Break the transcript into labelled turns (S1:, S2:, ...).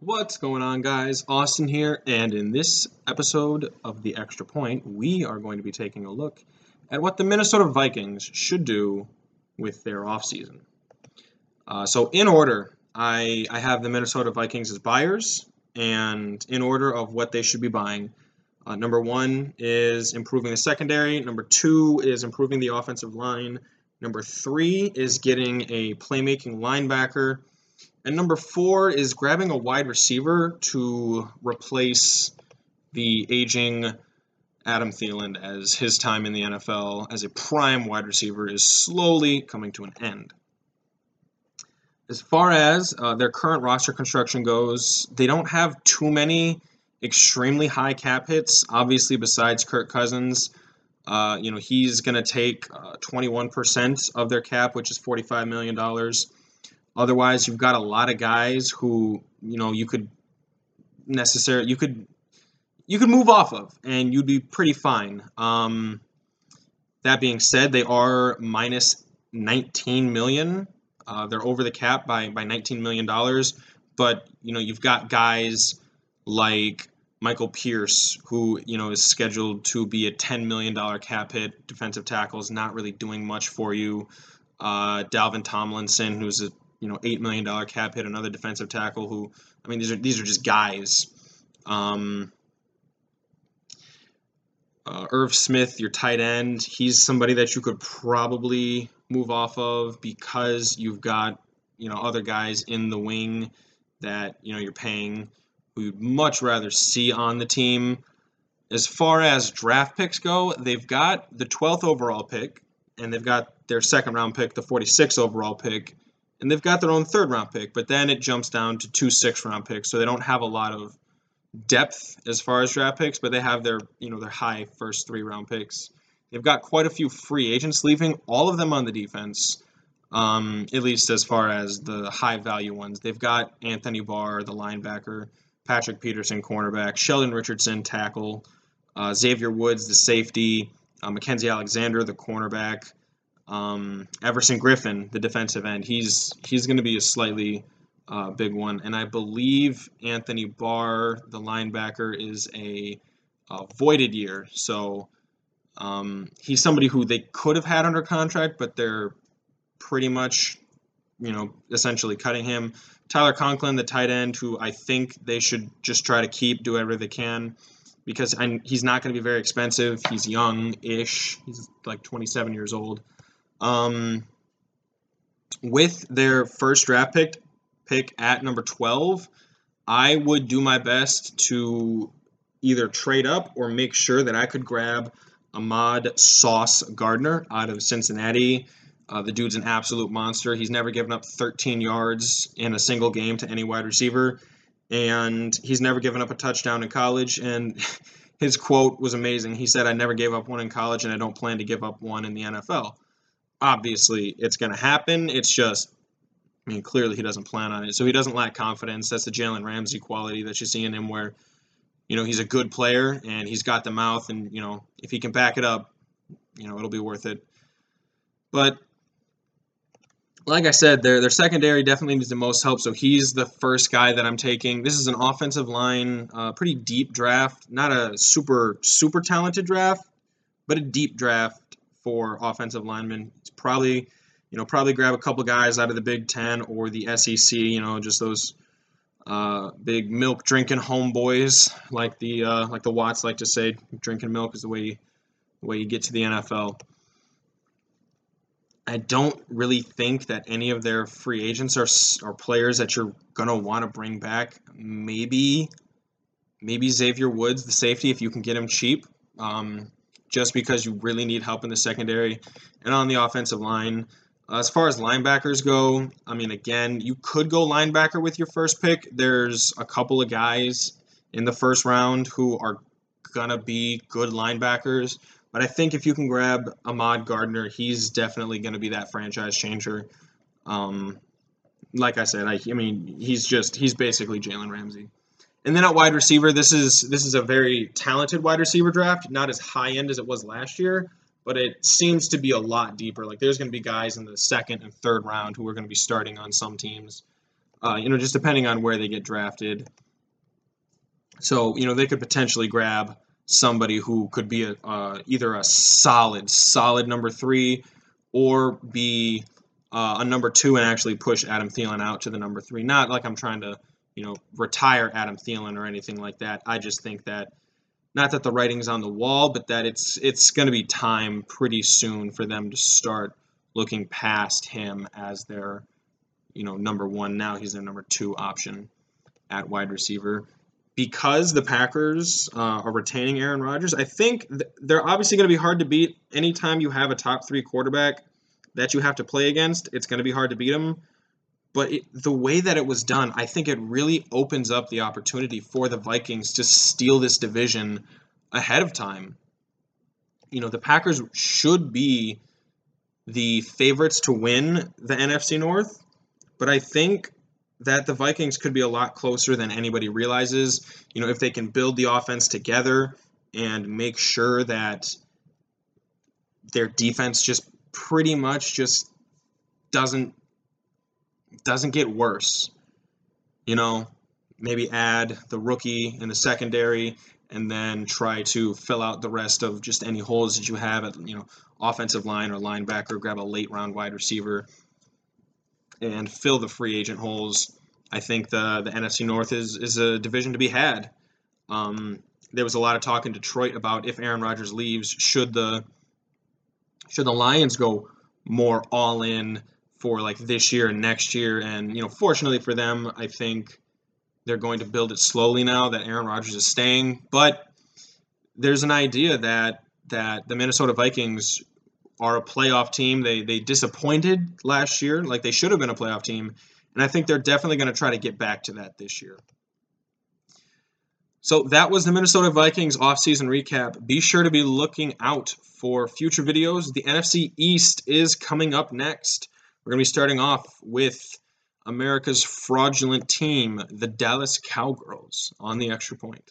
S1: What's going on, guys? Austin here, and in this episode of The Extra Point, we are going to be taking a look at what the Minnesota Vikings should do with their offseason. Uh, so, in order, I, I have the Minnesota Vikings as buyers, and in order of what they should be buying, uh, number one is improving the secondary, number two is improving the offensive line, number three is getting a playmaking linebacker. And number four is grabbing a wide receiver to replace the aging Adam Thielen as his time in the NFL as a prime wide receiver is slowly coming to an end. As far as uh, their current roster construction goes, they don't have too many extremely high cap hits. Obviously, besides Kirk Cousins, uh, you know he's going to take uh, 21% of their cap, which is 45 million dollars. Otherwise, you've got a lot of guys who you know you could necessarily you could you could move off of, and you'd be pretty fine. Um, that being said, they are minus 19 million. Uh, they're over the cap by by 19 million dollars, but you know you've got guys like Michael Pierce, who you know is scheduled to be a 10 million dollar cap hit. Defensive tackle is not really doing much for you. Uh, Dalvin Tomlinson, who's a you know eight million dollar cap hit, another defensive tackle who I mean these are these are just guys. Um, uh, Irv Smith, your tight end, he's somebody that you could probably move off of because you've got you know other guys in the wing that you know you're paying who you'd much rather see on the team. As far as draft picks go, they've got the 12th overall pick, and they've got their second round pick, the 46th overall pick, and they've got their own third round pick, but then it jumps down to two sixth round picks, so they don't have a lot of depth as far as draft picks, but they have their you know their high first three round picks. They've got quite a few free agents leaving, all of them on the defense, um, at least as far as the high value ones. They've got Anthony Barr, the linebacker, Patrick Peterson, cornerback, Sheldon Richardson, tackle, uh, Xavier Woods, the safety, uh, Mackensie Alexander, the cornerback, um, Everson Griffen, the defensive end, he's he's going to be a slightly uh, big one, and I believe Anthony Barr, the linebacker, is a, a voided year. So um, he's somebody who they could have had under contract, but they're pretty much, you know, essentially cutting him. Tyler Conklin, the tight end, who I think they should just try to keep, do whatever they can, because he's not going to be very expensive. He's young-ish. He's like 27 years old. Um, with their first draft pick, pick at number 12, I would do my best to either trade up or make sure that I could grab Ahmad Sauce Gardner out of Cincinnati. Uh, the dude's an absolute monster. He's never given up 13 yards in a single game to any wide receiver, and he's never given up a touchdown in college. And his quote was amazing. He said, I never gave up one in college, and I don't plan to give up one in the NFL obviously it's going to happen. It's just, I mean, clearly he doesn't plan on it. So he doesn't lack confidence. That's the Jalen Ramsey quality that you see in him where, you know, he's a good player and he's got the mouth. And, you know, if he can back it up, you know, it'll be worth it. But like I said, their their secondary definitely needs the most help. So he's the first guy that I'm taking. This is an offensive line, uh, pretty deep draft, not a super super talented draft, but a deep draft for offensive linemen. It's probably, you know, probably grab a couple guys out of the Big Ten or the SEC. You know, just those uh, big milk drinking homeboys, like the uh, like the Watts like to say. Drinking milk is the way you, the way you get to the NFL. I don't really think that any of their free agents are are players that you're gonna want to bring back. Maybe, maybe Xavier Woods, the safety, if you can get him cheap. Um, just because you really need help in the secondary and on the offensive line. Uh, as far as linebackers go, I mean, again, you could go linebacker with your first pick. There's a couple of guys in the first round who are going to be good linebackers. But I think if you can grab Ahmad Gardner, he's definitely going to be that franchise changer. Um, like I said, I, I mean, he's just, he's basically Jalen Ramsey. And then at wide receiver, this is this is a very talented wide receiver draft, not as high end as it was last year, but it seems to be a lot deeper. Like there's going to be guys in the second and third round who are going to be starting on some teams. uh, you know, just depending on where they get drafted. So, you know, they could potentially grab somebody who could be a, uh, either a solid, solid number three or be uh, a number two and actually push Adam Thielen out to the number three. Not like I'm trying to, you know, retire Adam Thielen or anything like that. I just think that not that the writing's on the wall, but that it's it's going to be time pretty soon for them to start looking past him as their, you know, number one. Now he's their number two option at wide receiver. Because the Packers uh, are retaining Aaron Rodgers, I think th- they're obviously going to be hard to beat. Anytime you have a top three quarterback that you have to play against, it's going to be hard to beat them. But it, the way that it was done, I think it really opens up the opportunity for the Vikings to steal this division ahead of time. You know, the Packers should be the favorites to win the NFC North, but I think that the Vikings could be a lot closer than anybody realizes. You know, if they can build the offense together and make sure that their defense just pretty much just doesn't doesn't get worse. You know, maybe add the rookie in the secondary and then try to fill out the rest of just any holes that you have at you know offensive line or linebacker. Grab a late round wide receiver and fill the free agent holes. I think the the NFC North is is a division to be had. Um, there was a lot of talk in Detroit about if Aaron Rodgers leaves, should the should the Lions go more all in for like this year and next year? And you know, fortunately for them, I think they're going to build it slowly now that Aaron Rodgers is staying. But there's an idea that that the Minnesota Vikings are a playoff team. They they disappointed last year, like they should have been a playoff team, and I think they're definitely going to try to get back to that this year. So that was the Minnesota Vikings offseason recap. Be sure to be looking out for future videos. The NFC East is coming up next. We're going to be starting off with America's fraudulent team, the Dallas Cowgirls, on the extra point.